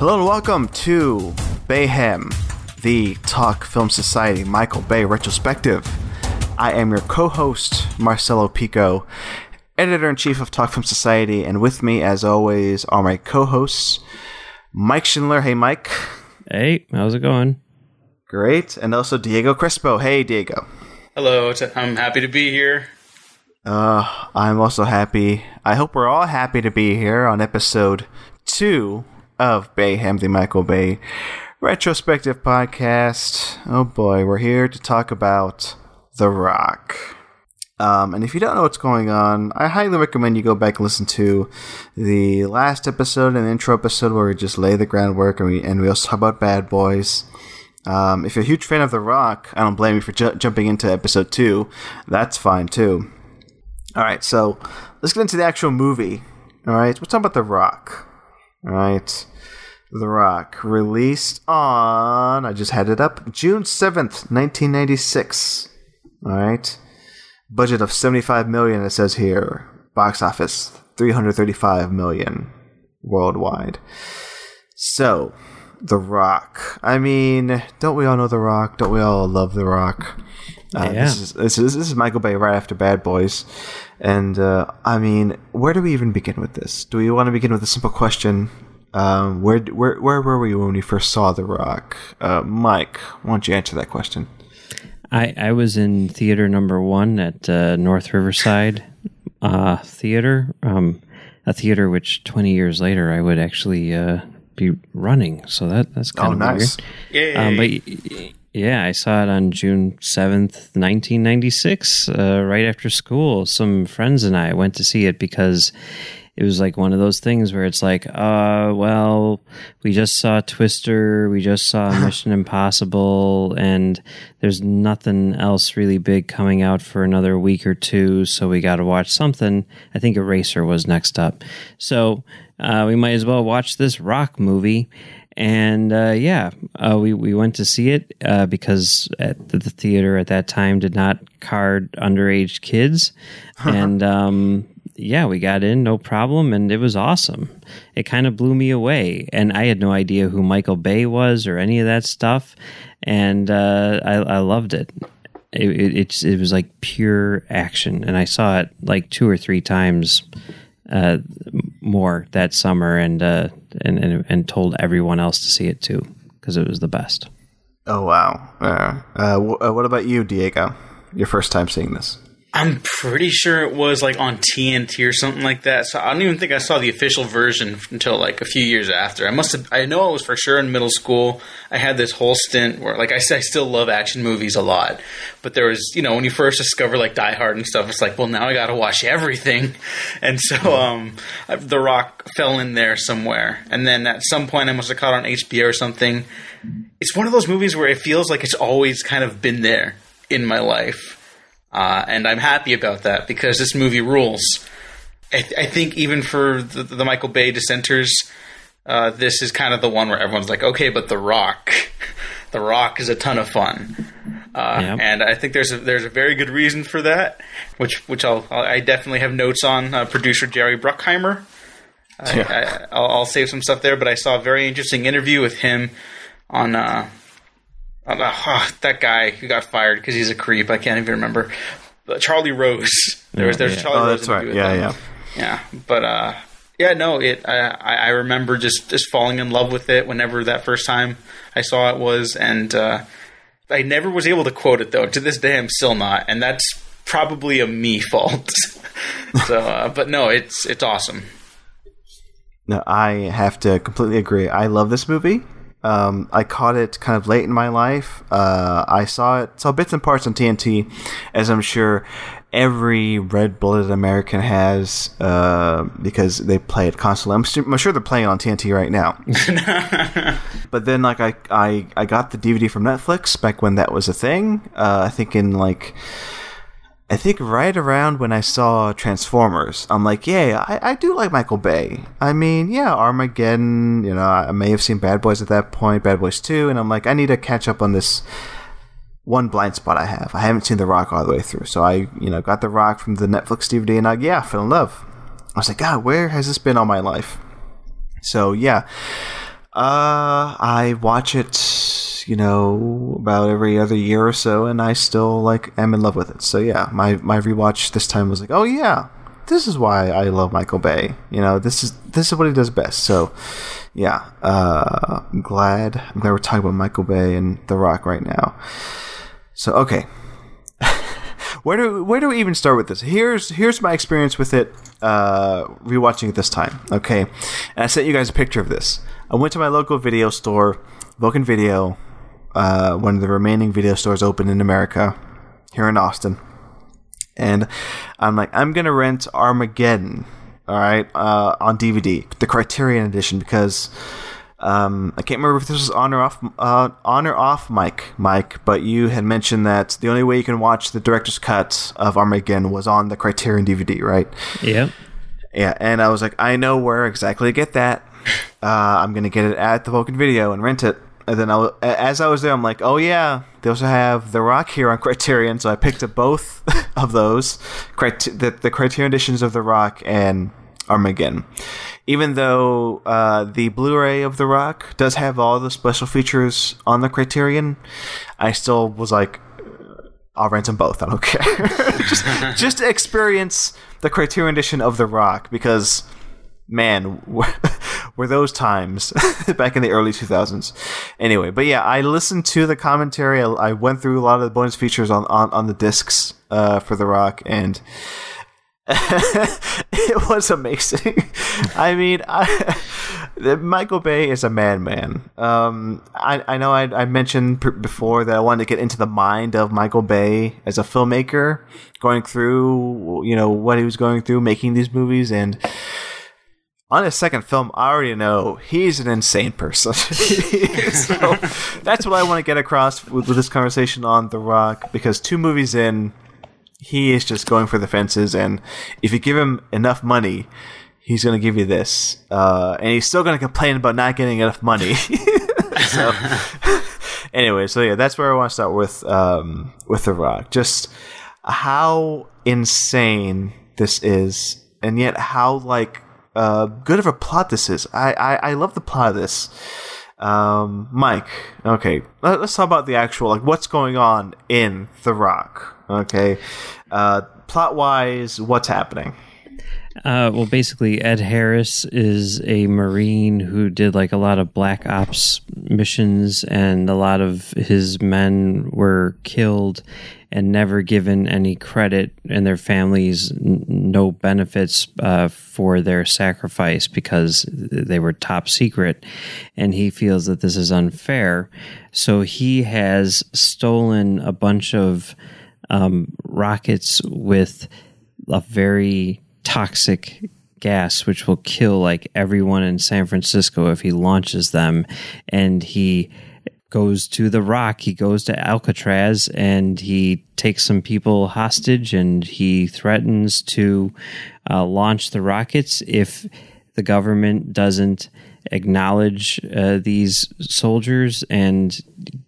Hello and welcome to Bayhem, the Talk Film Society Michael Bay retrospective. I am your co-host Marcelo Pico, editor in chief of Talk Film Society, and with me, as always, are my co-hosts Mike Schindler. Hey, Mike. Hey, how's it going? Great, and also Diego Crespo. Hey, Diego. Hello, I'm happy to be here. Uh, I'm also happy. I hope we're all happy to be here on episode two of Bayhem, the Michael Bay retrospective podcast. Oh boy, we're here to talk about The Rock. Um, and if you don't know what's going on, I highly recommend you go back and listen to the last episode and intro episode where we just lay the groundwork and we and we also talk about Bad Boys. Um, if you're a huge fan of The Rock, I don't blame you for ju- jumping into episode two. That's fine too. All right, so let's get into the actual movie. All right, we're talking about The Rock. All right, The Rock released on I just had it up June seventh, nineteen ninety six. All right, budget of seventy five million. It says here. Box office three hundred thirty five million worldwide. So, The Rock. I mean, don't we all know The Rock? Don't we all love The Rock? Uh, Yeah. this, is, this is this is Michael Bay right after Bad Boys, and uh, I mean, where do we even begin with this? Do we want to begin with a simple question? Um, where where where were we when we first saw The Rock? Uh, Mike, why don't you answer that question? I, I was in theater number one at uh, North Riverside uh, Theater, um, a theater which 20 years later I would actually uh, be running. So that that's kind Oh, of nice. Yay. weird. Um, but yeah, I saw it on June 7th, 1996, uh, right after school. Some friends and I went to see it because it was like one of those things where it's like, uh, well, we just saw Twister, we just saw Mission Impossible, and there's nothing else really big coming out for another week or two, so we got to watch something. I think Eraser was next up. So uh, we might as well watch this rock movie. And uh, yeah, uh, we we went to see it uh, because at the, the theater at that time did not card underage kids, and um, yeah, we got in no problem, and it was awesome. It kind of blew me away, and I had no idea who Michael Bay was or any of that stuff, and uh, I, I loved it. It, it it's it was like pure action, and I saw it like two or three times uh, more that summer, and uh, and, and and told everyone else to see it too because it was the best. Oh wow! Uh, uh, what about you, Diego? Your first time seeing this? I'm pretty sure it was like on TNT or something like that. So I don't even think I saw the official version until like a few years after. I must have. I know it was for sure in middle school. I had this whole stint where, like I said, I still love action movies a lot. But there was, you know, when you first discover like Die Hard and stuff, it's like, well, now I got to watch everything. And so, um, The Rock fell in there somewhere. And then at some point, I must have caught on HBO or something. It's one of those movies where it feels like it's always kind of been there in my life. Uh, and I'm happy about that because this movie rules. I, th- I think even for the, the Michael Bay dissenters, uh, this is kind of the one where everyone's like, okay, but The Rock, The Rock is a ton of fun, uh, Yep. and I think there's a, there's a very good reason for that, which which I'll, I'll I definitely have notes on. Uh, producer Jerry Bruckheimer, I, I, I'll, I'll save some stuff there, but I saw a very interesting interview with him on. On, uh, ah, that guy who got fired because he's a creep. I can't even remember. But Charlie Rose. There was there's Yeah. Charlie Oh, Rose. that's right. Yeah, him. yeah. Yeah, but uh, yeah, no, it. I, I I remember just just falling in love with it whenever that first time I saw it was, and uh, I never was able to quote it though. To this day, I'm still not, and that's probably a me fault. so, uh, but no, it's it's awesome. No, I have to completely agree. I love this movie. Um, I caught it kind of late in my life. Uh, I saw it, saw bits and parts on TNT, as I'm sure every red-blooded American has, uh, because they play it constantly. I'm, su- I'm sure they're playing it on TNT right now. but then, like, I, I, I got the DVD from Netflix back when that was a thing. Uh, I think in like I think right around when I saw Transformers, I'm like, yeah, I, I do like Michael Bay. I mean, yeah, Armageddon, you know, I may have seen Bad Boys at that point, Bad Boys 2, and I'm like, I need to catch up on this one blind spot I have. I haven't seen The Rock all the way through. So I, you know, got The Rock from the Netflix DVD and I, yeah, fell in love. I was like, God, where has this been all my life? So yeah, Uh, I watch it, you know, about every other year or so, and I still like am in love with it. So yeah, my my rewatch this time was like, oh yeah, this is why I love Michael Bay. You know, this is this is what he does best. So yeah, uh, I'm glad I'm glad we're talking about Michael Bay and The Rock right now. So okay, where do where do we even start with this? Here's here's my experience with it. Uh, rewatching it this time. Okay, and I sent you guys a picture of this. I went to my local video store, Vulcan Video, uh, one of the remaining video stores open in America, here in Austin. And I'm like, I'm gonna rent Armageddon, all right, uh, on DVD, the Criterion edition, because um, I can't remember if this was on or off, uh, on or off mic, Mike, but you had mentioned that the only way you can watch the director's cut of Armageddon was on the Criterion DVD, right? Yeah. Yeah, and I was like, I know where exactly to get that. Uh, I'm gonna get it at the Vulcan Video and rent it. And then I, w- as I was there, I'm like, oh yeah, they also have The Rock here on Criterion, so I picked up both of those, the, the Criterion editions of The Rock and Armageddon. Even though uh, the Blu-ray of The Rock does have all the special features on the Criterion, I still was like, I'll rent them both. I don't care. just, just to experience the Criterion edition of The Rock because, man, were those times back in the early 2000s. Anyway, but yeah, I listened to the commentary. I, I went through a lot of the bonus features on, on, on the discs uh, for The Rock, and it was amazing. I mean, I, Michael Bay is a madman. Um, I, I know I, I mentioned pr- before that I wanted to get into the mind of Michael Bay as a filmmaker, going through you know what he was going through making these movies, and on his second film, I already know he's an insane person. so that's what I want to get across with, with this conversation on The Rock, because two movies in he is just going for the fences, and if you give him enough money, he's going to give you this, uh, and he's still going to complain about not getting enough money. so, anyway, so yeah, that's where I want to start with um, with the Rock. Just how insane this is, and yet how like uh, good of a plot this is. I, I I love the plot of this. Um, Mike, okay, let, us talk about the actual like what's going on in The Rock. Okay, uh, plot wise, what's happening? Uh, well, basically, Ed Harris is a Marine who did like a lot of black ops missions, and a lot of his men were killed and never given any credit, and their families n- no benefits uh, for their sacrifice because they were top secret. And he feels that this is unfair. So he has stolen a bunch of um, rockets with a very toxic gas which will kill like everyone in San Francisco if he launches them and he goes to the rock he goes to alcatraz and he takes some people hostage and he threatens to uh, launch the rockets if the government doesn't acknowledge uh, these soldiers and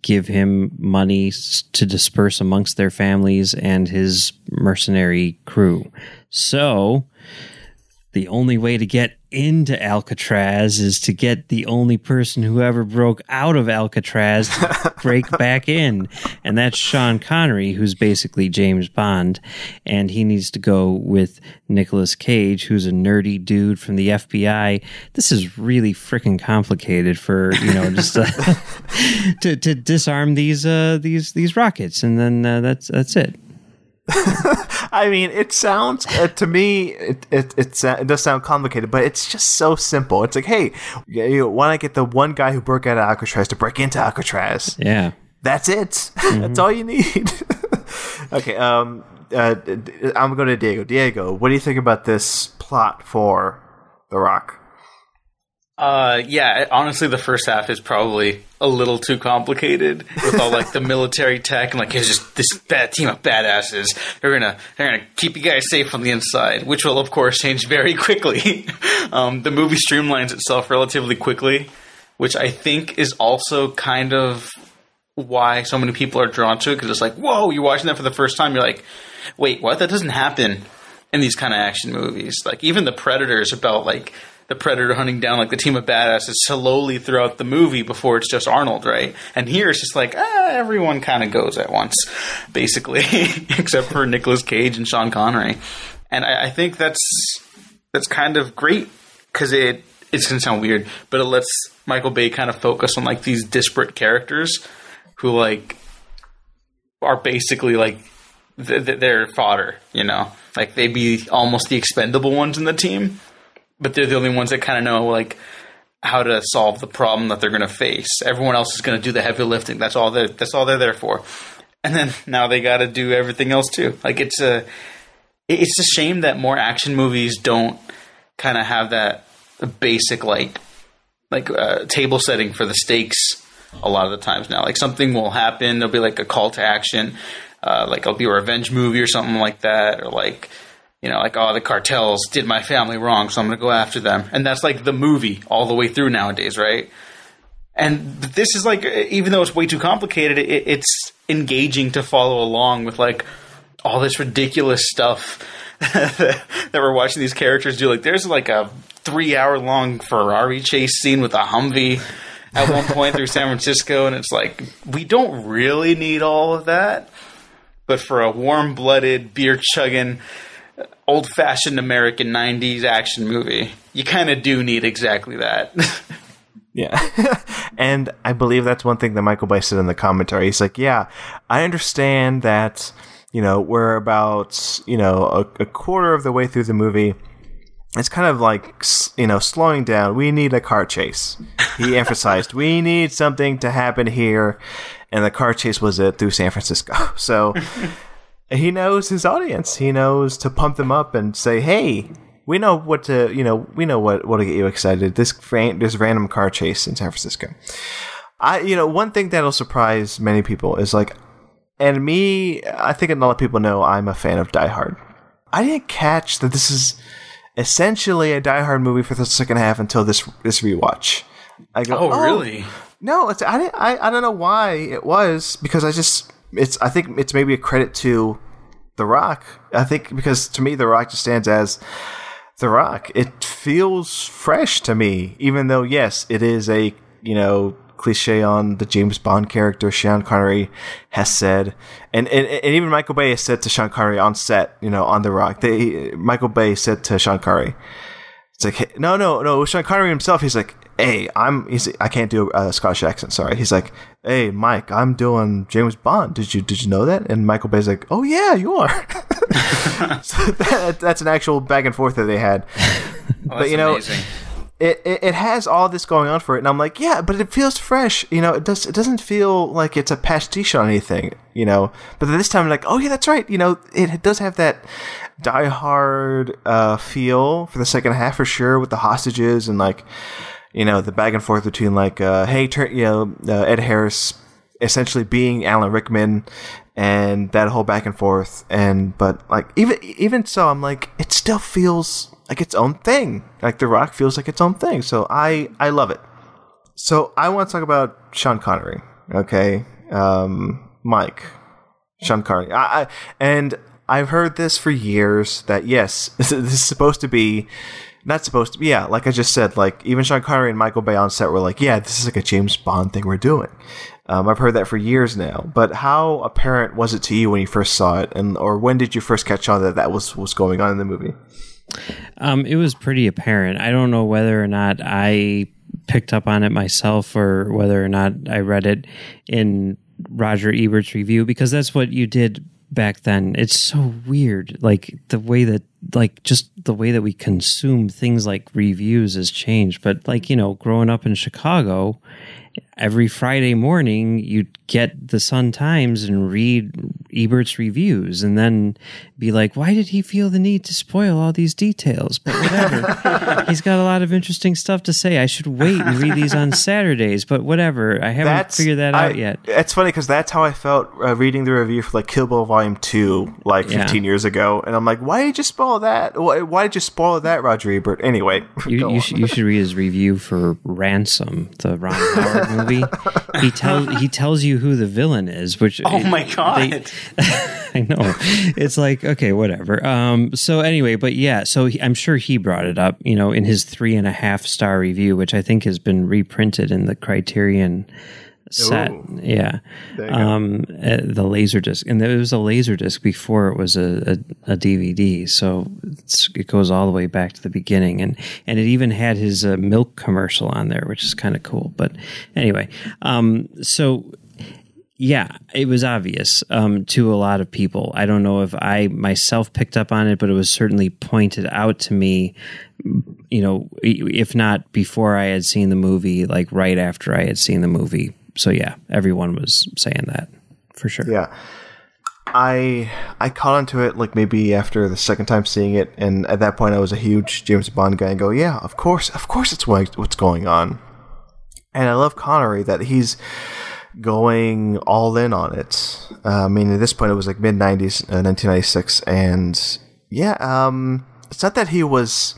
give him money to disperse amongst their families and his mercenary crew. So the only way to get into Alcatraz is to get the only person who ever broke out of Alcatraz to break back in. And that's Sean Connery, who's basically James Bond. And he needs to go with Nicolas Cage, who's a nerdy dude from the FBI. This is really freaking complicated for, you know, just uh, to, to disarm these, uh, these, these rockets. And then uh, that's, that's it. I mean, it sounds uh, to me it it it, it does sound complicated, but it's just so simple. It's like, hey, you know, why not get the one guy who broke out of Alcatraz to break into Alcatraz? Yeah, that's it. Mm-hmm. that's all you need. okay, um, uh, I'm going to Diego. Diego, what do you think about this plot for The Rock? Uh, yeah, honestly, the first half is probably a little too complicated with all like the military tech and like it's just this bad team of badasses. They're gonna they're gonna keep you guys safe on the inside, which will of course change very quickly. um, the movie streamlines itself relatively quickly, which I think is also kind of why so many people are drawn to it because it's like, whoa, you're watching that for the first time, you're like, wait, what? That doesn't happen in these kind of action movies. Like even the Predator is about like the predator hunting down like the team of badasses slowly throughout the movie before it's just Arnold, right? And here it's just like ah, everyone kind of goes at once, basically, except for Nicolas Cage and Sean Connery. And I, I think that's that's kind of great because it it's gonna sound weird, but it lets Michael Bay kind of focus on like these disparate characters who like are basically like th- th- they're fodder, you know, like they'd be almost the expendable ones in the team, but they're the only ones that kind of know like how to solve the problem that they're going to face. Everyone else is going to do the heavy lifting. That's all they that's all they're there for. And then now they got to do everything else too. Like it's a it's a shame that more action movies don't kind of have that basic like like uh, table setting for the stakes a lot of the times now. Like something will happen, there'll be like a call to action, uh, like it'll be a revenge movie or something like that, or like you know, like oh the cartels did my family wrong, so I'm gonna go after them, and that's like the movie all the way through nowadays, right? And this is like, even though it's way too complicated, it, it's engaging to follow along with like all this ridiculous stuff that we're watching these characters do. Like, there's like a three hour long Ferrari chase scene with a Humvee at one point through San Francisco, and it's like we don't really need all of that, but for a warm blooded, beer chugging, old fashioned American '90s action movie, you kind of do need exactly that. Yeah. and I believe that's one thing that Michael Bay said in the commentary. He's like, yeah, I understand that, you know, we're about, you know, a, a quarter of the way through the movie. It's kind of like, you know, slowing down. We need a car chase. He emphasized, we need something to happen here. And the car chase was it through San Francisco. So he knows his audience. He knows to pump them up and say, "Hey, we know what to, you know, we know what what'll get you excited. This this random car chase in San Francisco." I, you know, one thing that'll surprise many people is like, and me, I think a lot of people know I'm a fan of Die Hard. I didn't catch that this is essentially a Die Hard movie for the second half until this this rewatch. I go, oh, oh really? no, it's I didn't I, I don't know why it was because I just it's I think it's maybe a credit to The Rock. I think because to me The Rock just stands as The Rock. It feels fresh to me, even though yes, it is a you know cliche on the James Bond character Sean Connery has said, and and, and even Michael Bay has said to Sean Connery on set, you know, on The Rock. They Michael Bay said to Sean Connery, it's like, no, no, no. Sean Connery himself, he's like, hey, I'm, he's, I can't do a Scottish accent. Sorry. He's like, hey, Mike, I'm doing James Bond. Did you, did you know that? And Michael Bay's like, oh yeah, you are. so that, that's an actual back and forth that they had. Oh, but you know, amazing. it, it it has all this going on for it, and I'm like, yeah, but it feels fresh. You know, it does. It doesn't feel like it's a pastiche on anything. You know, but this time, I'm like, oh yeah, that's right. You know, it does have that Die Hard uh, feel for the second half for sure, with the hostages and like, you know, the back and forth between like, uh, hey, turn, you know, uh, Ed Harris essentially being Alan Rickman and that whole back and forth. And but like even even so I'm like it still feels like its own thing. Like the rock feels like its own thing. So I I love it. So I want to talk about Sean Connery okay? Um Mike Sean Connery. I, I and I've heard this for years that yes this is supposed to be not supposed to be yeah like I just said like even Sean Connery and Michael Bay on set were like yeah this is like a James Bond thing we're doing um, I've heard that for years now. But how apparent was it to you when you first saw it, and or when did you first catch on that that was what's going on in the movie? Um, it was pretty apparent. I don't know whether or not I picked up on it myself or whether or not I read it in Roger Ebert's review because that's what you did back then. It's so weird. Like the way that like just the way that we consume things like reviews has changed. But like, you know, growing up in Chicago, every Friday morning you'd get the Sun Times and read Ebert's reviews and then be like, why did he feel the need to spoil all these details? But whatever. He's got a lot of interesting stuff to say. I should wait and read these on Saturdays, but whatever. I haven't figured that I- out yet. It's funny because that's how I felt uh, reading the review for like Kill Bill Volume Two, like Yeah. 15 years ago, and I'm like, why did you spoil that? Why, why did you spoil that, Roger Ebert? Anyway, You, you, should, you should read his review for Ransom, the Ron Howard movie. He tells he tells you who the villain is, which Oh my God. They, I know. It's like okay, whatever. Um. So anyway, but yeah. So he, I'm sure he brought it up. You know, in his three and a half star review, which I think has been reprinted in the Criterion set. Ooh. Yeah. There you go. Um. uh, the laser disc, and there was a laser disc before it was a a, a DVD. So it's, it goes all the way back to the beginning, and and it even had his uh, milk commercial on there, which is kind of cool. But anyway, um. So yeah, it was obvious um, to a lot of people. I don't know if I myself picked up on it, but it was certainly pointed out to me. You know, if not before I had seen the movie, like right after I had seen the movie. So yeah, everyone was saying that for sure. Yeah. I I caught onto it like maybe after the second time seeing it, and at that point I was a huge James Bond guy, and go, yeah, of course, of course, it's what, what's going on. And I love Connery that he's going all in on it. Uh, I mean, at this point it was like mid '90s, uh, 1996, and yeah, um, it's not that he was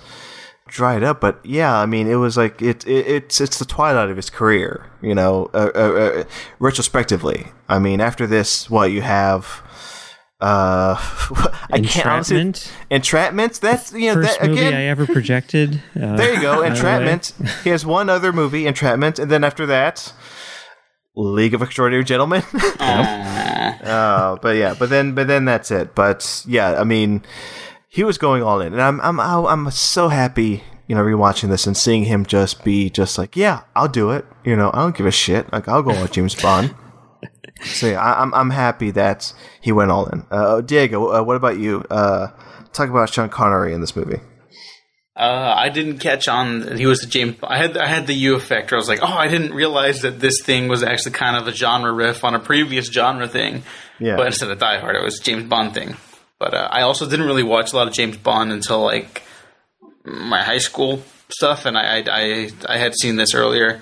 dried up, but yeah, I mean, it was like it, it it's it's the twilight of his career, you know, uh, uh, uh, retrospectively. I mean, after this, what you have. Uh, I can't honestly. Entrapment? Entrapment. That's you know First that movie. I ever projected. Uh, There you go, by the way. Entrapment. he has one other movie, Entrapment, and then after that, League of Extraordinary Gentlemen. uh, but yeah, but then but then that's it. But yeah, I mean, he was going all in, and I'm I'm I'm so happy, you know, rewatching this and seeing him just be just like, yeah, I'll do it. You know, I don't give a shit. Like I'll go on James Bond. So yeah, I, I'm I'm happy that he went all in. Uh, Diego, uh, what about you? Uh, talk about Sean Connery in this movie. Uh, I didn't catch on that he was the James. I had I had the U effect. Where I was like, oh, I didn't realize that this thing was actually kind of a genre riff on a previous genre thing. Yeah. But instead of Die Hard, it was James Bond thing. But uh, I also didn't really watch a lot of James Bond until like my high school stuff, and I I, I, I had seen this earlier.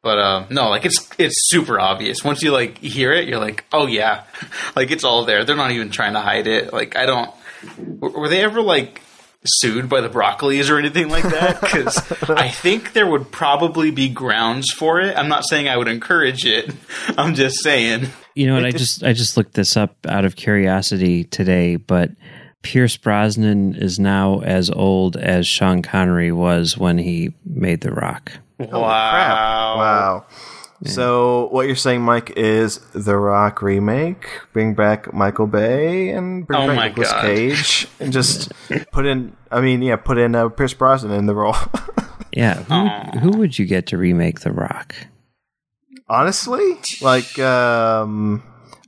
But uh, no, like it's it's super obvious. Once you like hear it, you're like, oh yeah, like it's all there. They're not even trying to hide it. Like I don't. Were they ever like sued by the Broccolis or anything like that? Because I think there would probably be grounds for it. I'm not saying I would encourage it. I'm just saying. You know what? I just I just looked this up out of curiosity today, but Pierce Brosnan is now as old as Sean Connery was when he made The Rock. Crap. Wow. So what you're saying, Mike, is the Rock remake? Bring back Michael Bay and bring Oh back my Nicolas God. Cage and just put in. I mean, yeah, put in uh, Pierce Brosnan in the role. Yeah, who, who would you get to remake The Rock? Honestly, like, um,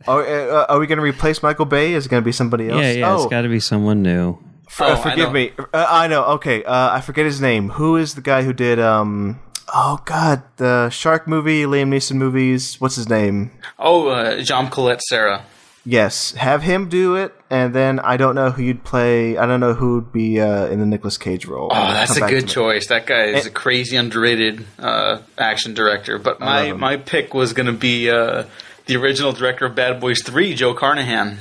are, uh, are we going to replace Michael Bay? Is it going to be somebody else? Yeah, yeah, Oh, it's got to be someone new. for- Oh, I forgive know. me. Uh, I know. Okay, uh, I forget his name. Who is the guy who did? Um, oh God, the shark movie, Liam Neeson movies. What's his name? Oh, uh, Jaume Collet-Serra. Yes, have him do it, and then I don't know who you'd play. I don't know who would be uh, in the Nicolas Cage role. Oh, that's a good choice. That guy is a crazy underrated uh, action director. But my my pick was going to be uh, the original director of Bad Boys Three, Joe Carnahan.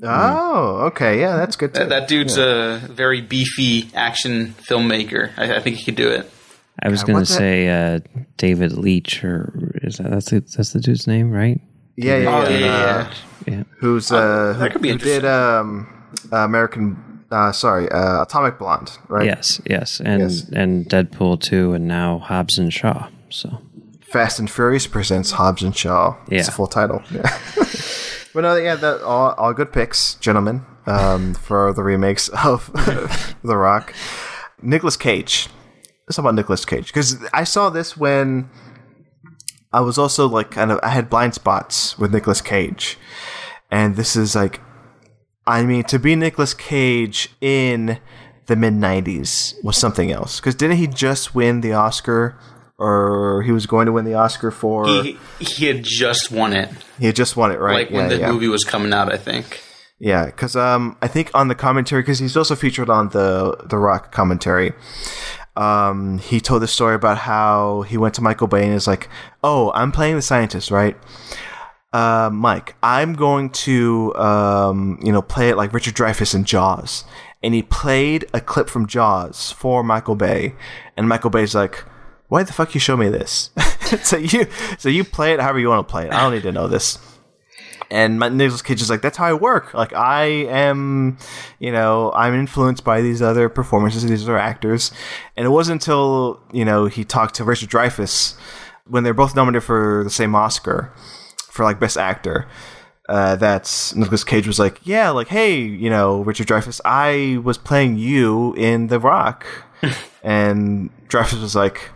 Oh, okay, yeah, that's good too. That, that dude's a very beefy action filmmaker. I, I think he could do it. I was going to say uh, David Leitch, or is that that's the, that's the dude's name, right? Yeah, yeah, Oh yeah. yeah, yeah, uh, yeah. Yeah. Who's uh, that could be who did um, American? Uh, sorry, uh, Atomic Blonde, right? Yes, yes, and Yes. and Deadpool two, and now Hobbs and Shaw. So Fast and Furious presents Hobbs and Shaw. It's Yeah. a full title. Yeah. but no, yeah, that all, all good picks, gentlemen, um, for the remakes of The Rock. Nicolas Cage. Let's talk about Nicolas Cage because I saw this when I was also like kind of I had blind spots with Nicolas Cage, and this is like, I mean, to be Nicolas Cage in the mid '90s was something else. Because didn't he just win the Oscar, or he was going to win the Oscar for? He he had just won it, He had just won it, right? like when yeah, the yeah. movie was coming out. I think. Yeah, because um, I think on the commentary, because he's also featured on the the Rock commentary. Um, he told the story about how he went to Michael Bay and is like, "Oh, I'm playing the scientist, right? Uh, Mike, I'm going to um, you know, play it like Richard Dreyfuss in Jaws." And he played a clip from Jaws for Michael Bay, and Michael Bay's like, "Why the fuck you show me this?" so you so you play it however you want to play it. I don't need to know this. And my, Nicolas Cage is like, that's how I work. Like, I am, you know, I'm influenced by these other performances, these other actors. And it wasn't until, you know, he talked to Richard Dreyfuss when they're both nominated for the same Oscar for, like, Best Actor. Uh, that Nicolas Cage was like, yeah, like, hey, you know, Richard Dreyfuss, I was playing you in The Rock. and Dreyfuss was like,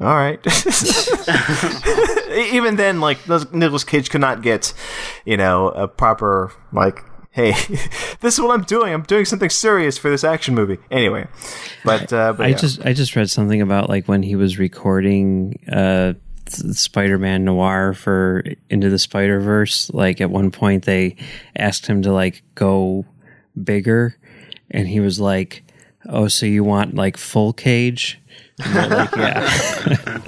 all right. Even then, like Nicolas Cage could not get, you know, a proper like, hey, this is what I'm doing. I'm doing something serious for this action movie. Anyway, but, uh, but I yeah. just I just read something about like when he was recording uh Spider-Man Noir for Into the Spider-Verse. Like at one point they asked him to like go bigger, and he was like, "Oh, so you want like full cage?" And they're like, yeah.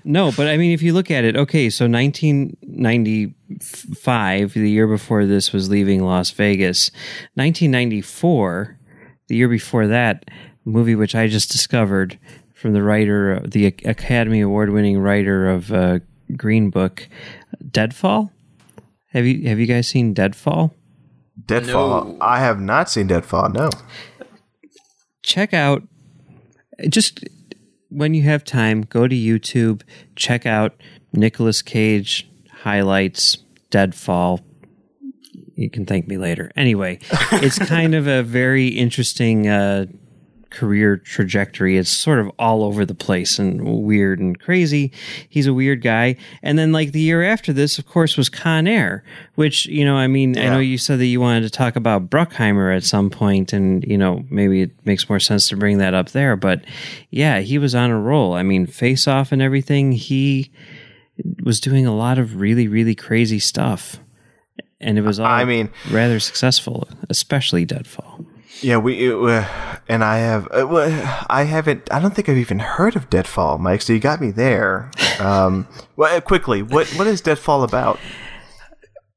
no, but I mean, if you look at it, okay, so 1995, the year before this was leaving Las Vegas. 1994, the year before that, movie which I just discovered from the writer, the Academy Award winning writer of uh, Green Book, Deadfall. Have you have you guys seen Deadfall? Deadfall. No. I have not seen Deadfall. No. check out just when you have time go to youtube check out Nicolas cage highlights deadfall. You can thank me later. Anyway it's kind of a very interesting uh, career trajectory. It's sort of all over the place and weird and crazy. He's a weird guy. And then like the year after this of course was con air which you know i mean i know you said that you wanted to talk about bruckheimer at some point and you know maybe it makes more sense to bring that up there. But yeah he was on a roll. I mean face off and everything he was doing a lot of really really crazy stuff. And it was all I mean- rather successful especially deadfall Yeah, we it, uh, and I have uh, well, I haven't. I don't think I've even heard of Deadfall, Mike. So you got me there. Um, well, uh, quickly, what what is Deadfall about?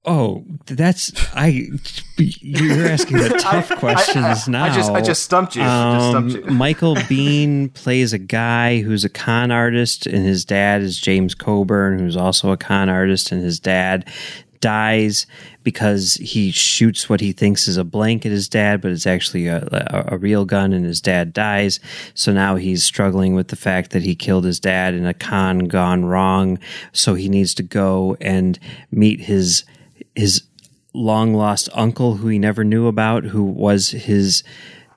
Oh, that's I. You're asking the tough questions now. I just I just stumped you. I just stumped you. Um, Michael Biehn plays a guy who's a con artist, and his dad is James Coburn, who's also a con artist, and his dad dies because he shoots what he thinks is a blank at his dad, but it's actually a, a, a real gun, and his dad dies. So now he's struggling with the fact that he killed his dad in a con gone wrong. So he needs to go and meet his his long lost uncle who he never knew about, who was his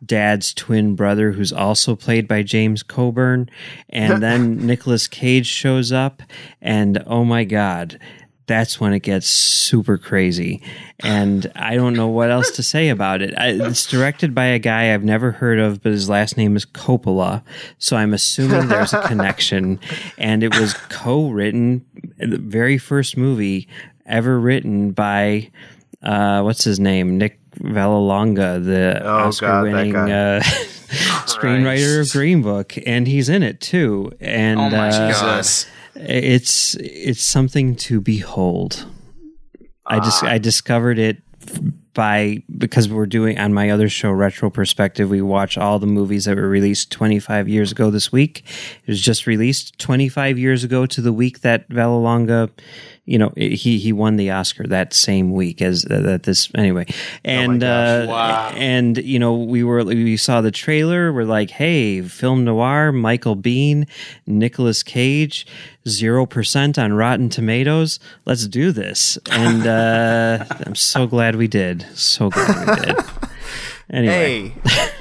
dad's twin brother, who's also played by James Coburn. And then Nicolas Cage shows up, and oh my God. That's when it gets super crazy. And I don't know what else to say about it. I, it's directed by a guy I've never heard of, but his last name is Coppola. So I'm assuming there's a connection. And it was co written, the very first movie ever written by uh, what's his name? Nick Vallelonga, the Oh, Oscar-winning uh, screenwriter of Green Book, and he's in it too. And Oh my uh, god! It's it's something to behold. I just Ah. I discovered it by because we're doing on my other show retro perspective we watch all the movies that were released 25 years ago this week it was just released 25 years ago to the week that Vallelonga you know he he won the Oscar that same week as that this anyway. And uh Wow. and you know we were we saw the trailer. We're like hey film noir Michael Biehn Nicolas Cage 0% on Rotten Tomatoes. Let's do this. And uh I'm so glad we did. So glad we did. Anyway. Hey,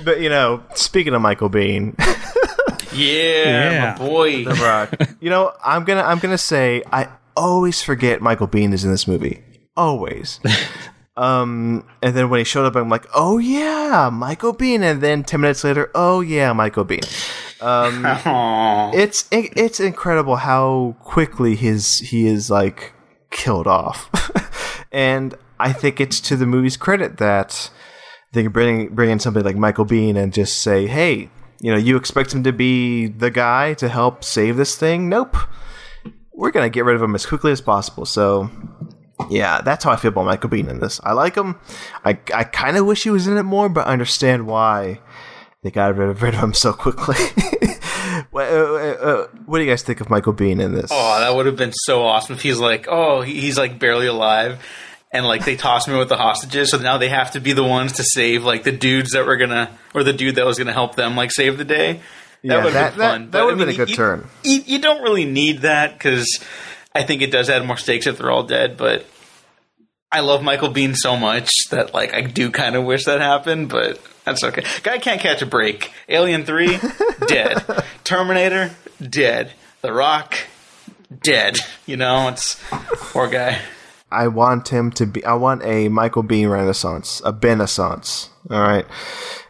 but you know, speaking of Michael Biehn, Yeah, Yeah. my boy. Rock, you know, I'm gonna I'm gonna say I always forget Michael Biehn is in this movie. Always. Um, and then when he showed up, I'm like, oh yeah, Michael Biehn. And then ten minutes later, oh yeah, Michael Biehn. Aw. It's it, it's incredible how quickly his he is like killed off, and I think it's to the movie's credit that they can bring bring in somebody like Michael Biehn and just say, hey, you know, you expect him to be the guy to help save this thing? Nope. We're gonna get rid of him as quickly as possible. So. Yeah, that's how I feel about Michael Biehn in this. I like him. I, I kind of wish he was in it more, but I understand why they got rid of, rid of him so quickly. what, uh, uh, what do you guys think of Michael Biehn in this? Oh, that would have been so awesome if he's like, oh, he's like barely alive, and like they toss me with the hostages. So now they have to be the ones to save like the dudes that were gonna or the dude that was gonna help them like save the day. Yeah, would've that- been that- fun. that But, would've I been a good you- turn. You, you don't really need that because I think it does add more stakes if they're all dead. But I love Michael Biehn so much that like I do kind of wish that happened, but that's okay. Guy can't catch a break. Alien Three, dead. Terminator, dead. The Rock, dead. You know, it's poor guy. I want him to be. I want a Michael Biehn Renaissance, a Benaissance. All right,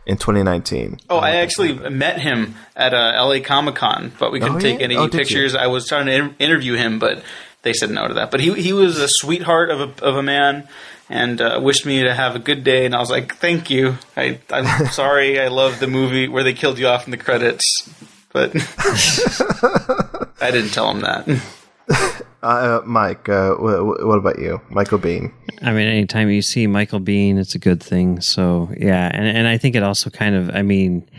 in 2019. Oh, I actually met him at uh, LA Comic Con, but we couldn't Oh, take yeah? any Oh, did you? pictures. I was trying to in- interview him, but they said no to that. But he he was a sweetheart of a of a man, and uh, wished me to have a good day. And I was like, thank you. I I'm sorry. I love the movie where they killed you off in the credits, but I didn't tell him that. Uh, Mike, uh, wh- wh- what about you, Michael Biehn? I mean, anytime you see Michael Biehn, it's a good thing. So yeah, and and I think it also kind of, I mean,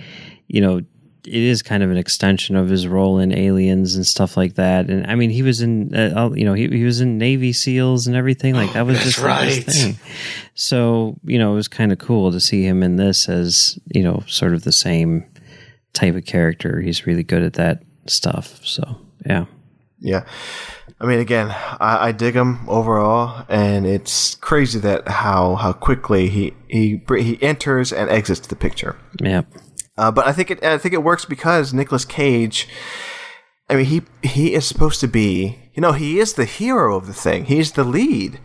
you know, it is kind of an extension of his role in Aliens and stuff like that. And I mean, he was in, uh, you know, he he was in Navy SEAls and everything. Like that was That's just like his right. thing. So you know, it was kind of cool to see him in this as you know, sort of the same type of character. He's really good at that stuff. So yeah. Yeah. I mean, again, I, I dig him overall, and it's crazy that how how quickly he he he enters and exits the picture. Yeah. Uh, but I think it I think it works because Nicolas Cage. I mean, he he is supposed to be, you know, he is the hero of the thing. He's the lead,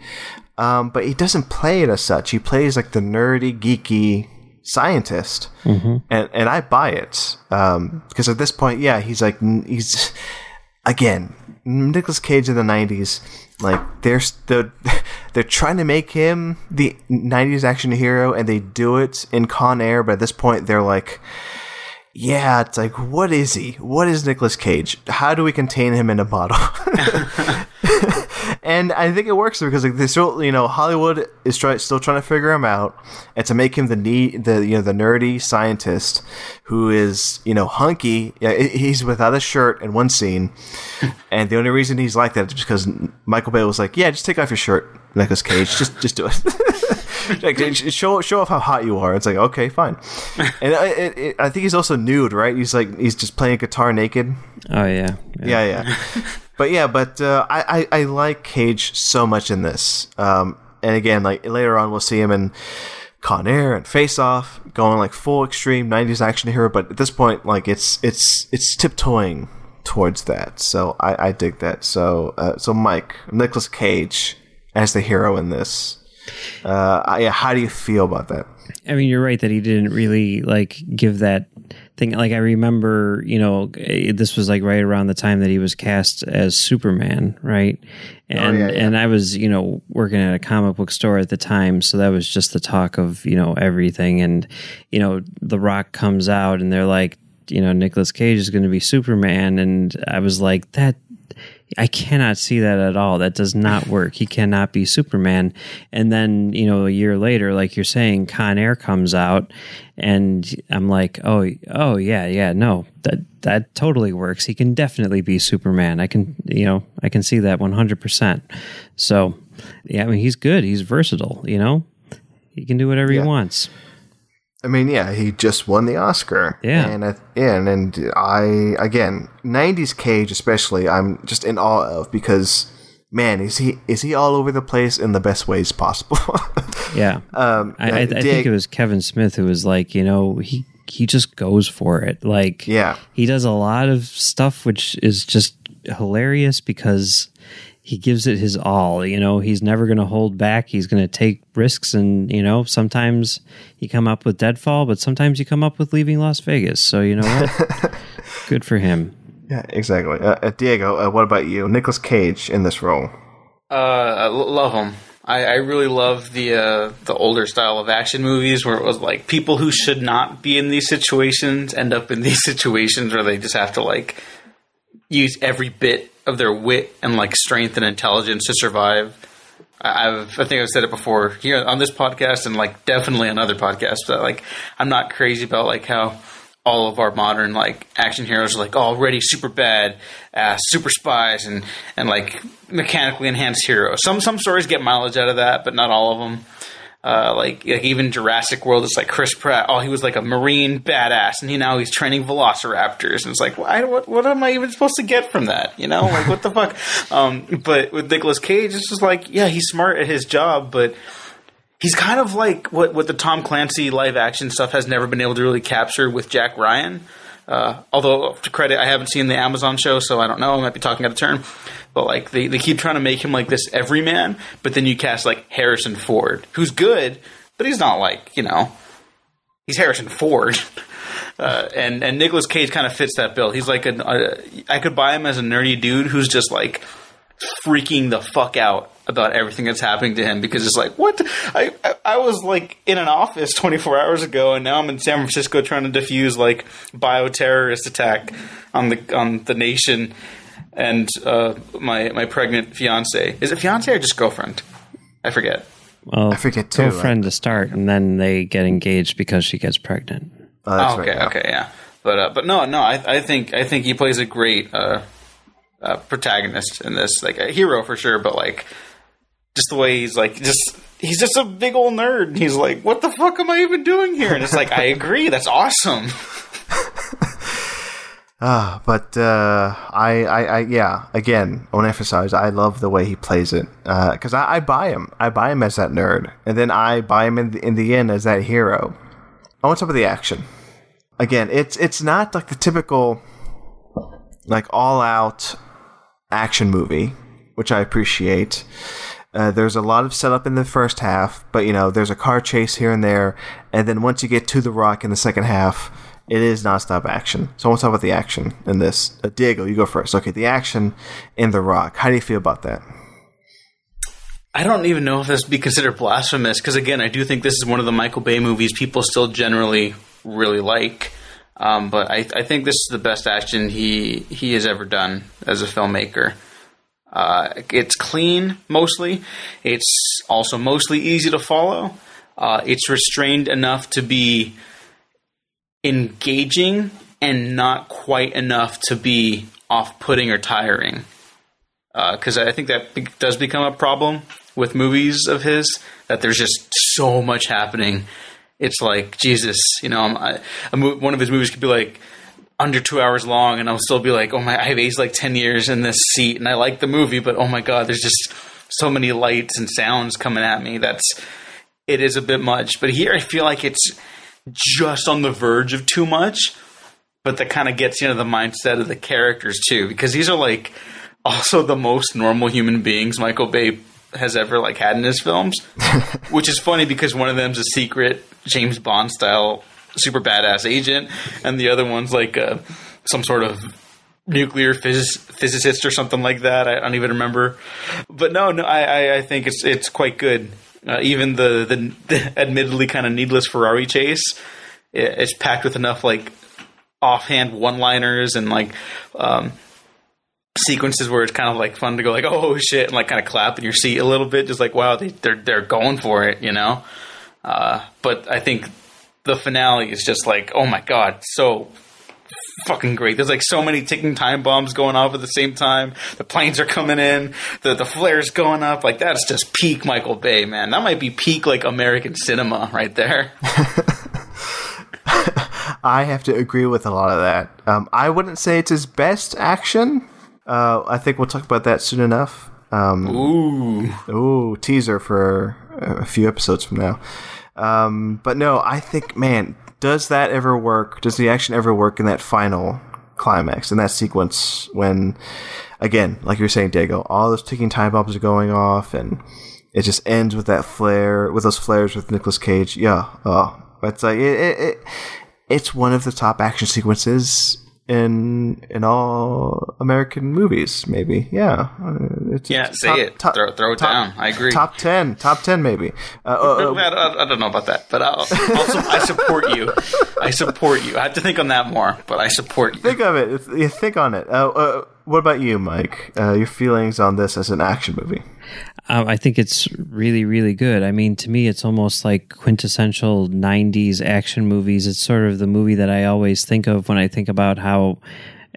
um, but he doesn't play it as such. He plays like the nerdy, geeky scientist, and and I buy it um, because at this point, yeah, he's like he's again Nicolas Cage in the '90s. Like they're they're, they're trying to make him the '90s action hero, and they do it in Con Air. But at this point, they're like yeah, it's like, what is he? What is Nicolas Cage? How do we contain him in a bottle? and I think it works because like they still, you know, Hollywood is try- still trying to figure him out, and to make him the need, the you know, the nerdy scientist who is, you know, hunky. Yeah, he's without a shirt in one scene, and the only reason he's like that is because Michael Bay was like, yeah, just take off your shirt, Nicolas Cage, just just do it. like show show off how hot you are. It's like okay, fine. And I, it, it, I think he's also nude, right? He's like he's just playing guitar naked. Oh yeah. Yeah, yeah. But yeah, but uh, I, I I like Cage so much in this. Um, and again, like later on, we'll see him in Con Air and Face Off, going like full extreme '90s action hero. But at this point, like it's it's it's tiptoeing towards that. So I, I dig that. So uh, so Mike Nicolas Cage as the hero in this. Uh, I- how do you feel about that? I mean, you're right that he didn't really like give that thing. Like, I remember, you know, eh, this was like right around the time that he was cast as Superman, right? And yeah, yeah. and I was, you know, working at a comic book store at the time, so that was just the talk of you know everything. And you know, The Rock comes out, and they're like, you know, Nicolas Cage is going to be Superman, and I was like, that I cannot see that at all. That does not work. He cannot be Superman. And then, you know, a year later, like you're saying, Con Air comes out and I'm like, oh, oh yeah, yeah, no, that, that totally works. He can definitely be Superman. I can, you know, I can see that 100%. So, yeah, I mean, he's good. He's versatile, you know, he can do whatever Yeah. he wants. I mean, yeah, he just won the Oscar. Yeah. and I, and, and I again, '90s Cage especially, I'm just in awe of because man, is he is he all over the place in the best ways possible? Yeah. um, I, I, I think it was Kevin Smith who was like, you know, he he just goes for it. Like, Yeah. he does a lot of stuff which is just hilarious because he gives it his all. You know, he's never going to hold back. He's going to take risks, and you know, sometimes you come up with Deadfall, but sometimes you come up with leaving Las Vegas. So you know what? Good for him. yeah, exactly. Uh, uh, Diego, uh, what about you? Nicolas Cage in this role. Uh, I l- love him. I, I really love the uh, the older style of action movies where it was like people who should not be in these situations end up in these situations where they just have to like use every bit of their wit and like strength and intelligence to survive. I've I think I've said it before here on this podcast and like definitely on other podcasts. But like I'm not crazy about like how all of our modern like action heroes are like already super bad, uh, super spies, and and like mechanically enhanced heroes. Some some stories get mileage out of that, but not all of them. Uh, like, like even Jurassic World, it's like Chris Pratt. Oh, he was like a marine badass, and he now he's training velociraptors, and it's like, why, what, what am I even supposed to get from that? You know, like what the fuck? Um, but with Nicolas Cage, it's just like, yeah, he's smart at his job, but he's kind of like what what the Tom Clancy live action stuff has never been able to really capture with Jack Ryan. Uh, although to credit, I haven't seen the Amazon show, so I don't know. I might be talking out of turn. But like they, they keep trying to make him like this everyman, but then you cast like Harrison Ford, who's good, but he's not like you know, he's Harrison Ford. Uh, and and Nicolas Cage kind of fits that bill. He's like a, a I could buy him as a nerdy dude who's just like freaking the fuck out about everything that's happening to him because it's like what I, I I was like in an office 24 hours ago and now I'm in San Francisco trying to defuse like bioterrorist attack on the on the nation and uh, my my pregnant fiance is it fiance or just girlfriend I forget Well, I forget too, Girlfriend to start, and then they get engaged because she gets pregnant. Oh, that's oh, okay right. yeah. okay yeah but uh, but no no I I think I think he plays a great uh, uh, protagonist in this like a hero for sure but like just the way he's like just he's just a big old nerd and he's like what the fuck am i even doing here and it's like i agree that's awesome Ah, but uh, I, I, I, yeah. Again, I want to emphasize, I love the way he plays it because I, I buy him. I buy him as that nerd, and then I buy him in the, in the end as that hero. I want some of the action. Again, it's it's not like the typical, like all out action movie, which I appreciate. Uh, there's a lot of setup in the first half, but you know, there's a car chase here and there, and then once you get to the rock in the second half, it is nonstop action. So I want to talk about the action in this. Uh, Diego, you go first. Okay, the action in the rock. How do you feel about that? i don't even know if this would be considered blasphemous because again i do think this is one of the michael bay movies people still generally really like um, but I, I think this is the best action he he has ever done as a filmmaker uh, it's clean mostly it's also mostly easy to follow uh, it's restrained enough to be engaging and not quite enough to be off-putting or tiring. Because I think that be- does become a problem with movies of his that there's just so much happening. It's like Jesus, you know. I, mo- one of his movies could be like under two hours long, and I'll still be like, oh my, I've aged like ten years in this seat, and I like the movie, but oh my god, there's just so many lights and sounds coming at me. That's it is a bit much. But here, I feel like it's just on the verge of too much, but that kind of gets you into the mindset of the characters too, because these are like also the most normal human beings Michael Bay has ever like had in his films, which is funny because one of them's a secret James Bond style super badass agent, and the other one's like uh, some sort of nuclear phys- physicist or something like that. I don't even remember, but no, no, I, I, I think it's it's quite good. Uh, even the, the the admittedly kind of needless Ferrari chase, it, it's packed with enough like offhand one liners and like um, sequences where it's kind of like fun to go like oh shit and like kind of clap in your seat a little bit, just like wow they, they're they're going for it, you know. Uh, but I think the finale is just like oh my god, so fucking great. There's like so many ticking time bombs going off at the same time. The planes are coming in, the the flares going up. Like that's just peak Michael Bay, man. That might be peak like American cinema right there. I have to agree with a lot of that. Um, I wouldn't say it's his best action. Uh, I think we'll talk about that soon enough. Um, Ooh, Ooh, teaser for a few episodes from now. Um, but no, I think, man, does that ever work? Does the action ever work in that final climax, in that sequence when, again, like you were saying, Diego, all those ticking time bombs are going off and it just ends with that flare, with those flares with Nicolas Cage. Yeah, oh, it's like, it, it, it, it's one of the top action sequences in in all American movies, maybe. Yeah, Uh, it's, yeah, it's say top- it. top- throw throw it top- down. I agree. Top ten, top ten, maybe. Uh, uh, I, I- I don't know about that, but I'll, also I support you. I support you. I have to think on that more, but I support you. think of it. Think on it. Uh, uh, what about you, Mike? Uh, your feelings on this as an action movie? Um, I think it's really, really good. I mean, to me, it's almost like quintessential 90s action movies. It's sort of the movie that I always think of when I think about how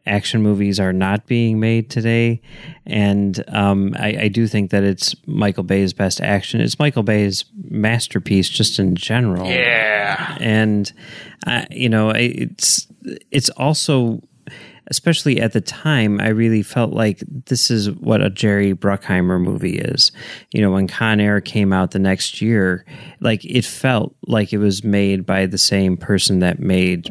action movies are not being made today. And um, I, I, do think that it's Michael Bay's best action. It's Michael Bay's masterpiece just in general. Yeah. And, uh, you know, it's, it's also especially at the time, I really felt like this is what a Jerry Bruckheimer movie is. You know, when Con Air came out the next year, like it felt like it was made by the same person that made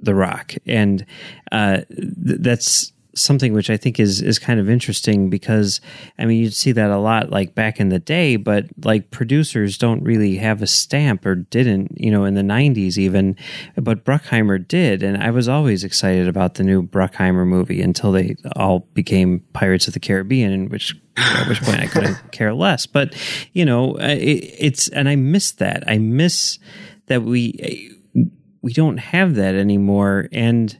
The Rock, and uh, th- that's something which I think is is kind of interesting because I mean you'd see that a lot like back in the day, but like producers don't really have a stamp or didn't, you know, in the '90s even, but Bruckheimer did, and I was always excited about the new Bruckheimer movie until they all became Pirates of the Caribbean, in which at which point I couldn't care less. But you know, it, it's and I miss that. I miss that we we don't have that anymore, and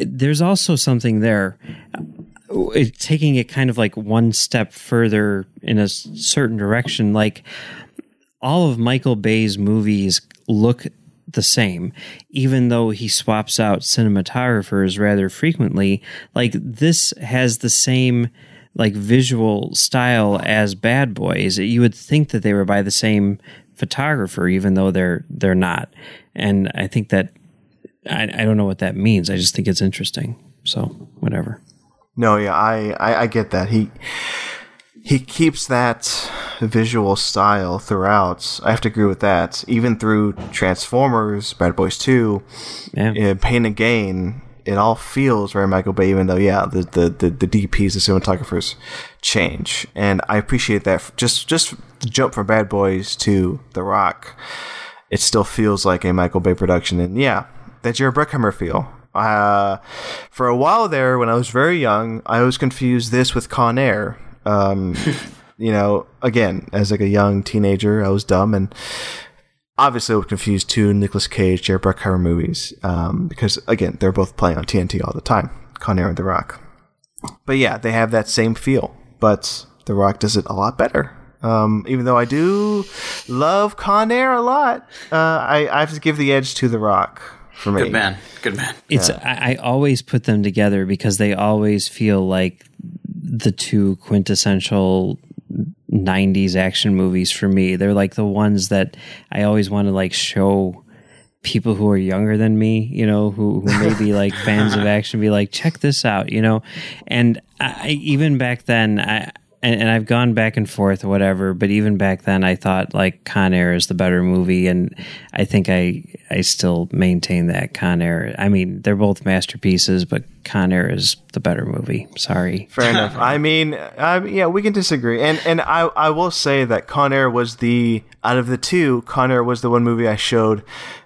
there's also something there taking it kind of like one step further in a certain direction like all of michael bay's movies look the same even though he swaps out cinematographers rather frequently. Like this has the same like visual style as bad boys. You would think that they were by the same photographer even though they're they're not. And i think that I, I don't know what that means. I just think it's interesting. So whatever. No, yeah, I, I, I get that. He he keeps that visual style throughout. I have to agree with that. Even through Transformers, Bad Boys Two, yeah. Eh, Pain and Gain, it all feels very Michael Bay. Even though, yeah, the the the, the DPs, the cinematographers change, and I appreciate that. Just just the jump from Bad Boys to The Rock, it still feels like a Michael Bay production. And yeah, that Jerry Bruckheimer feel. Uh, for a while there, when I was very young, I always confused this with Con Air. Um, you know, again, as like a young teenager, I was dumb and obviously I would confuse two Nicolas Cage, Jerry Bruckheimer movies um, because again, they're both playing on TNT all the time, Con Air and The Rock. But yeah, they have that same feel, but The Rock does it a lot better. Um, even though I do love Con Air a lot, uh, I, I have to give the edge to The Rock for me. Good man. Good man. It's yeah. I, I always put them together because they always feel like the two quintessential 90s action movies for me. They're like the ones that I always want to like show people who are younger than me, you know, who, who may be like fans of action, be like, check this out, you know. And I, even back then, I and, and, I've gone back and forth, whatever. But even back then, I thought like Con Air is the better movie, and I think I I still maintain that Con Air. I mean, they're both masterpieces, but Con Air is the better movie. Sorry. Fair enough. I mean, yeah, we can disagree, and and I I will say that Con Air was the out of the two, Con Air was the one movie I showed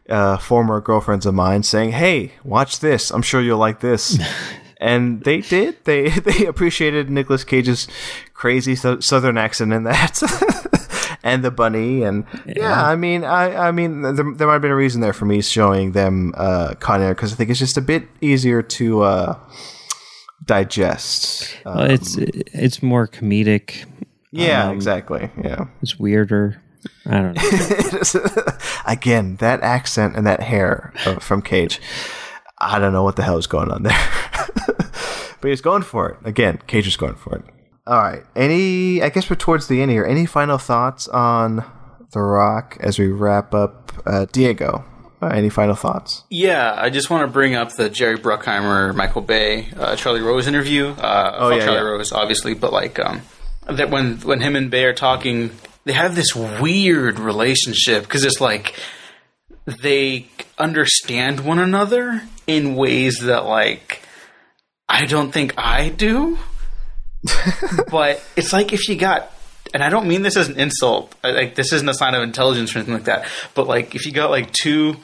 uh, former girlfriends of mine, saying, "Hey, watch this. I'm sure you'll like this." and they did. They they appreciated Nicolas Cage's crazy so- southern accent in that, and the bunny, and yeah. yeah, I mean, I I mean, there, there might have been a reason there for me showing them uh, Con Air because I think it's just a bit easier to uh, digest. Um, well, it's it's more comedic. Yeah, um, exactly. Yeah, it's weirder. I don't know. Again, that accent and that hair uh, from Cage. I don't know what the hell is going on there. but he's going for it. Again, Cage is going for it. All right. Any, I guess we're towards the end here. Any final thoughts on The Rock as we wrap up? Uh, Diego, uh, any final thoughts? Yeah, I just want to bring up the Jerry Bruckheimer, Michael Bay, uh, Charlie Rose interview. Uh, oh, yeah, Charlie yeah. Rose, obviously, but like um, that when when him and Bay are talking, they have this weird relationship because it's like they understand one another in ways that like I don't think I do. but it's like if you got and I don't mean this as an insult. Like this isn't a sign of intelligence or anything like that. But like if you got like two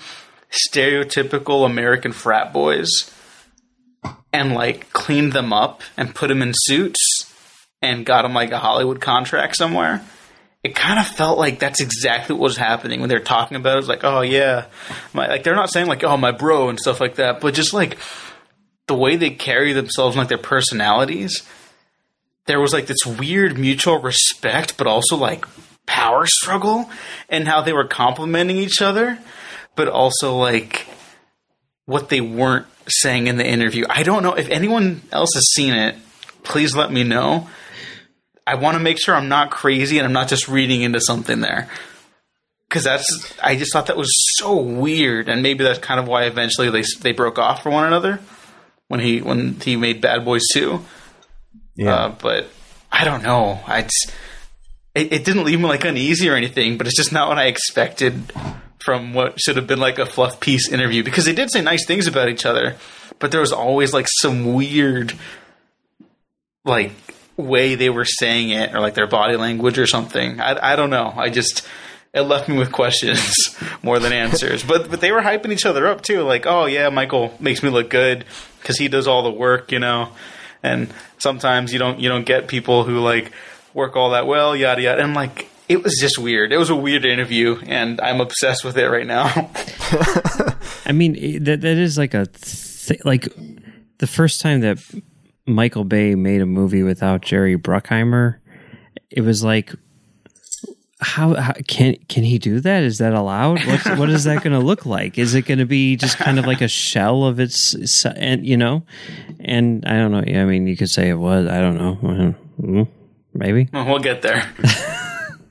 stereotypical American frat boys and like cleaned them up and put them in suits and got them like a Hollywood contract somewhere, it kind of felt like that's exactly what was happening when they're talking about it. It's like, oh yeah, my, like they're not saying like, oh my bro and stuff like that, but just like the way they carry themselves and like their personalities, there was like this weird mutual respect, but also like power struggle, and how they were complimenting each other, but also like what they weren't saying in the interview. I don't know if anyone else has seen it. Please let me know. I want to make sure I'm not crazy and I'm not just reading into something there. Because that's, I just thought that was so weird, and maybe that's kind of why eventually they they broke off for one another when he when he made Bad Boys Two. Yeah. Uh, but I don't know. I it, it didn't leave me like uneasy or anything, but it's just not what I expected from what should have been like a fluff piece interview because they did say nice things about each other, but there was always like some weird like way they were saying it or like their body language or something. I, I don't know. I just it left me with questions more than answers. But but they were hyping each other up too. Like, oh yeah, Michael makes me look good because he does all the work, you know. And sometimes you don't you don't get people who like work all that well, yada yada. And like it was just weird. It was a weird interview, and I'm obsessed with it right now. I mean, that that is like a th- like the first time that Michael Bay made a movie without Jerry Bruckheimer. It was like, how, how can can he do that? Is that allowed? What's, what is that going to look like? Is it going to be just kind of like a shell of its, and you know, and I don't know. I mean, you could say it was. I don't know. Mm, Maybe. we'll get there.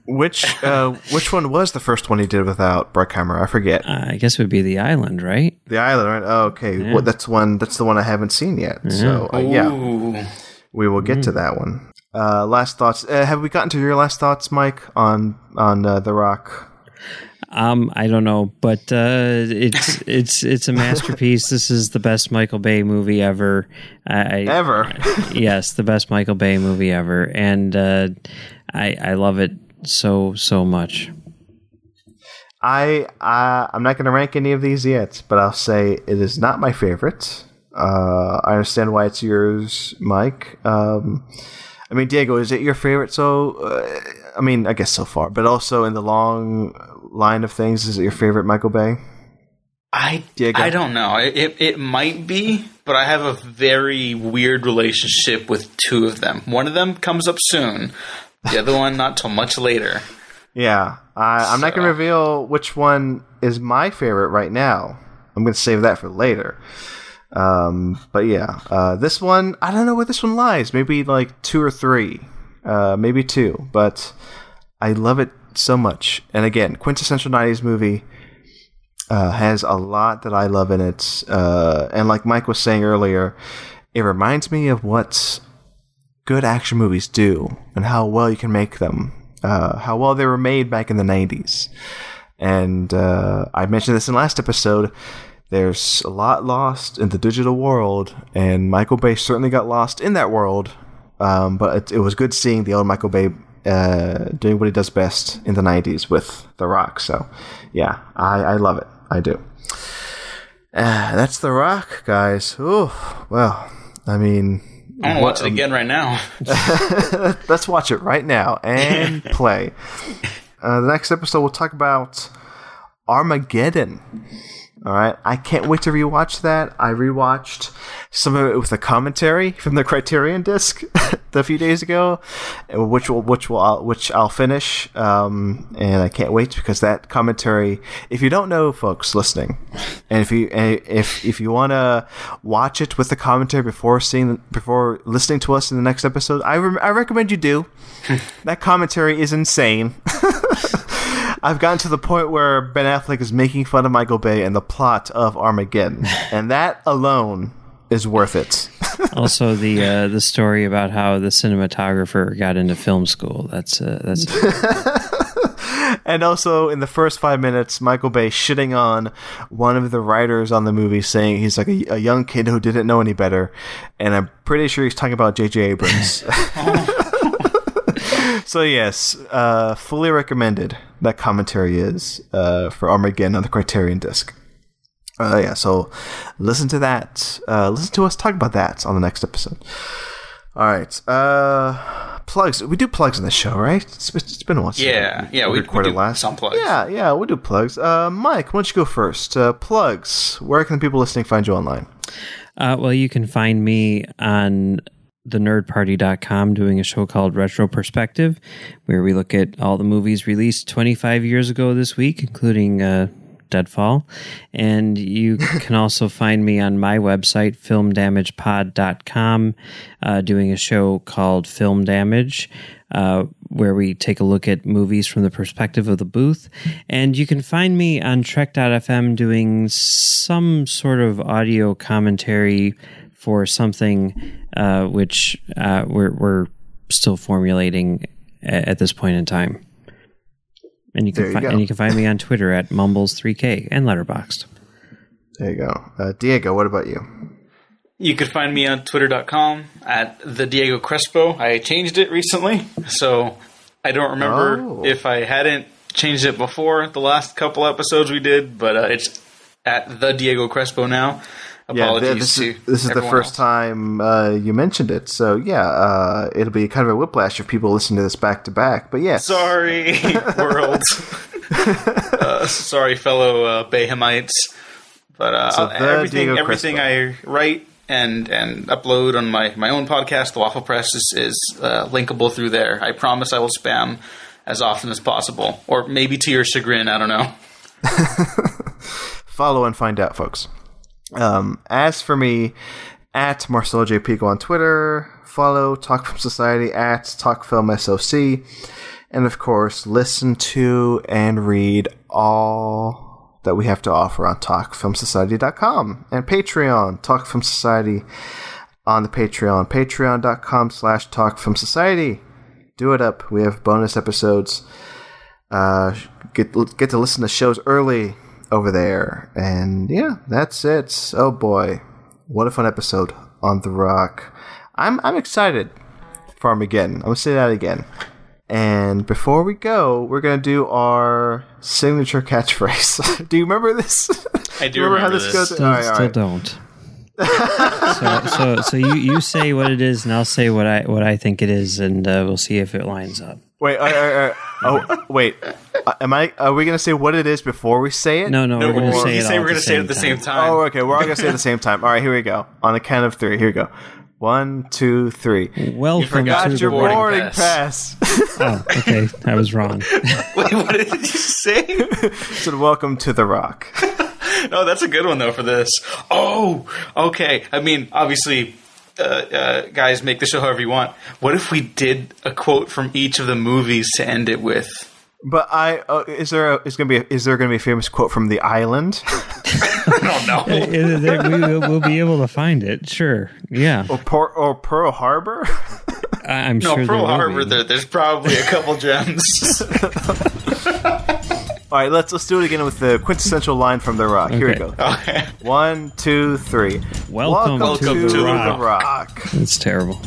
Which uh, which one was the first one he did without Bruckheimer? I forget. Uh, I guess it would be the island, right? The Island, right? Oh, okay. Well, that's one. That's the one I haven't seen yet. So uh, yeah, we will get to that one. Uh, last thoughts. Uh, have we gotten to your last thoughts, Mike, on on uh, The Rock? Um, I don't know, but uh, it's it's it's a masterpiece. this is the best Michael Bay movie ever. I, Ever? yes, the best Michael Bay movie ever, and uh, I I love it so so much. I uh, I'm not going to rank any of these yet, but I'll say it is not my favorite. Uh, I understand why it's yours, Mike. Um, I mean, Diego, is it your favorite? So, uh, I mean, I guess so far, but also in the long line of things, is it your favorite Michael Bay? I Diego? I don't know. It, it it might be, but I have a very weird relationship with two of them. One of them comes up soon. The other one not till much later. Yeah, I, I'm not going to reveal which one is my favorite right now. I'm going to save that for later. Um, but yeah, uh, this one, I don't know where this one lies. Maybe like two or three, uh, maybe two. But I love it so much. And again, quintessential '90s movie uh, has a lot that I love in it. Uh, and like Mike was saying earlier, it reminds me of what good action movies do and how well you can make them, uh, how well they were made back in the 90s. And uh, I mentioned this in last episode. There's a lot lost in the digital world, and Michael Bay certainly got lost in that world. Um, but it, it was good seeing the old Michael Bay uh, doing what he does best in the 90s with The Rock. So, yeah, I, I love it. I do. Uh, that's The Rock, guys. Ooh, well, I mean, I'm gonna watch it again right now. Let's watch it right now and play. Uh, the next episode, we'll talk about Armageddon. All right, I can't wait to rewatch that. I rewatched some of it with a commentary from the Criterion disc a few days ago, which will which will which I'll finish, um, and I can't wait because that commentary. If you don't know, folks listening, and if you if if you want to watch it with the commentary before seeing before listening to us in the next episode, I re- I recommend you do. that commentary is insane. I've gotten to the point where Ben Affleck is making fun of Michael Bay and the plot of Armageddon, and that alone is worth it. Also, the uh, the story about how the cinematographer got into film school. That's uh, that's and also, in the first five minutes, Michael Bay shitting on one of the writers on the movie, saying he's like a, a young kid who didn't know any better, and I'm pretty sure he's talking about J.J. Abrams. So yes, uh, fully recommended. That commentary is uh, for Armageddon on the Criterion disc. Uh, yeah, so listen to that. Uh, listen to us talk about that on the next episode. All right. Uh, plugs. We do plugs in the show, right? It's, it's been a while. since Yeah, yeah, we- we recorded do last. some plugs. Yeah, yeah, we'll do plugs. Uh, Mike, why don't you go first? Uh, plugs. Where can the people listening find you online? Uh, well, you can find me on thenerdparty.com doing a show called Retro Perspective, where we look at all the movies released 25 years ago this week, including uh, Deadfall. And you can also find me on my website, filmdamagepod.com, uh, doing a show called Film Damage. Uh, where we take a look at movies from the perspective of the booth. And you can find me on Trek.fm doing some sort of audio commentary for something uh, which uh, we're, we're still formulating at, at this point in time. And you can you fi- and you can find me on Twitter at Mumbles3K and Letterboxd. There you go. Uh, Diego, what about you? You could find me on twitter.com at the Diego Crespo. I changed it recently, so I don't remember Oh. if I hadn't changed it before the last couple episodes we did, but uh, it's at the Diego Crespo now. Yeah, Apologies th- this to is this is the first else. time uh, you mentioned it, so yeah, uh, it'll be kind of a whiplash if people listen to this back to back. But yeah, Sorry, world. uh, sorry, fellow uh, Bayhamites. But uh, So everything, Diego everything I write and and upload on my, my own podcast, the Waffle Press, is, is uh, linkable through there. I promise I will spam as often as possible, or maybe to your chagrin. I don't know. follow and find out, folks. Um, as for me, at Marcelo J. Pico on Twitter, follow Talk Film Society at Talk Film SOC, and of course, listen to and read all that we have to offer on TalkFilmSociety.com and Patreon, Talk Film Society on the Patreon, patreon.com slash Talk Film Society. Do it up. We have bonus episodes. Uh, get get to listen to shows early over there, and yeah, that's it. Oh boy, what a fun episode on The Rock. I'm I'm excited for Armageddon. I'm gonna say that again. And before we go, we're gonna do our signature catchphrase. do you remember this? I do remember how this this. goes? Still, All right, all still right. don't. so, so, so you, you say what it is, and I'll say what I what I think it is, and uh, we'll see if it lines up. Wait, uh, uh, uh, oh wait. Uh, am I? Are we gonna say what it is before we say it? No, no, No, we're going to say you it. say all we're at going to say it at the same time. Oh, okay. We're all gonna say it at the same time. All right, here we go. On the count of three. Here we go. One, two, three. Welcome forgot to Got the your boarding boarding pass. pass. Oh, okay, I was wrong. Wait, what did you say? so welcome to the Rock. no, that's a good one though for this. Oh, okay. I mean, obviously, uh, uh, guys, make the show however you want. What if we did a quote from each of the movies to end it with? But I uh, is there a, is gonna be a, is there gonna be a famous quote from The Island I don't know. There- we will we'll be able to find it. Sure, yeah. or, Por- or Pearl Harbor? I- I'm No, sure. Pearl there Harbor. There, there's probably a couple gems. All right, let's let's do it again with the quintessential line from The Rock. Here we go. okay. One, two, three. Welcome to The the Rock. Rock. It's terrible.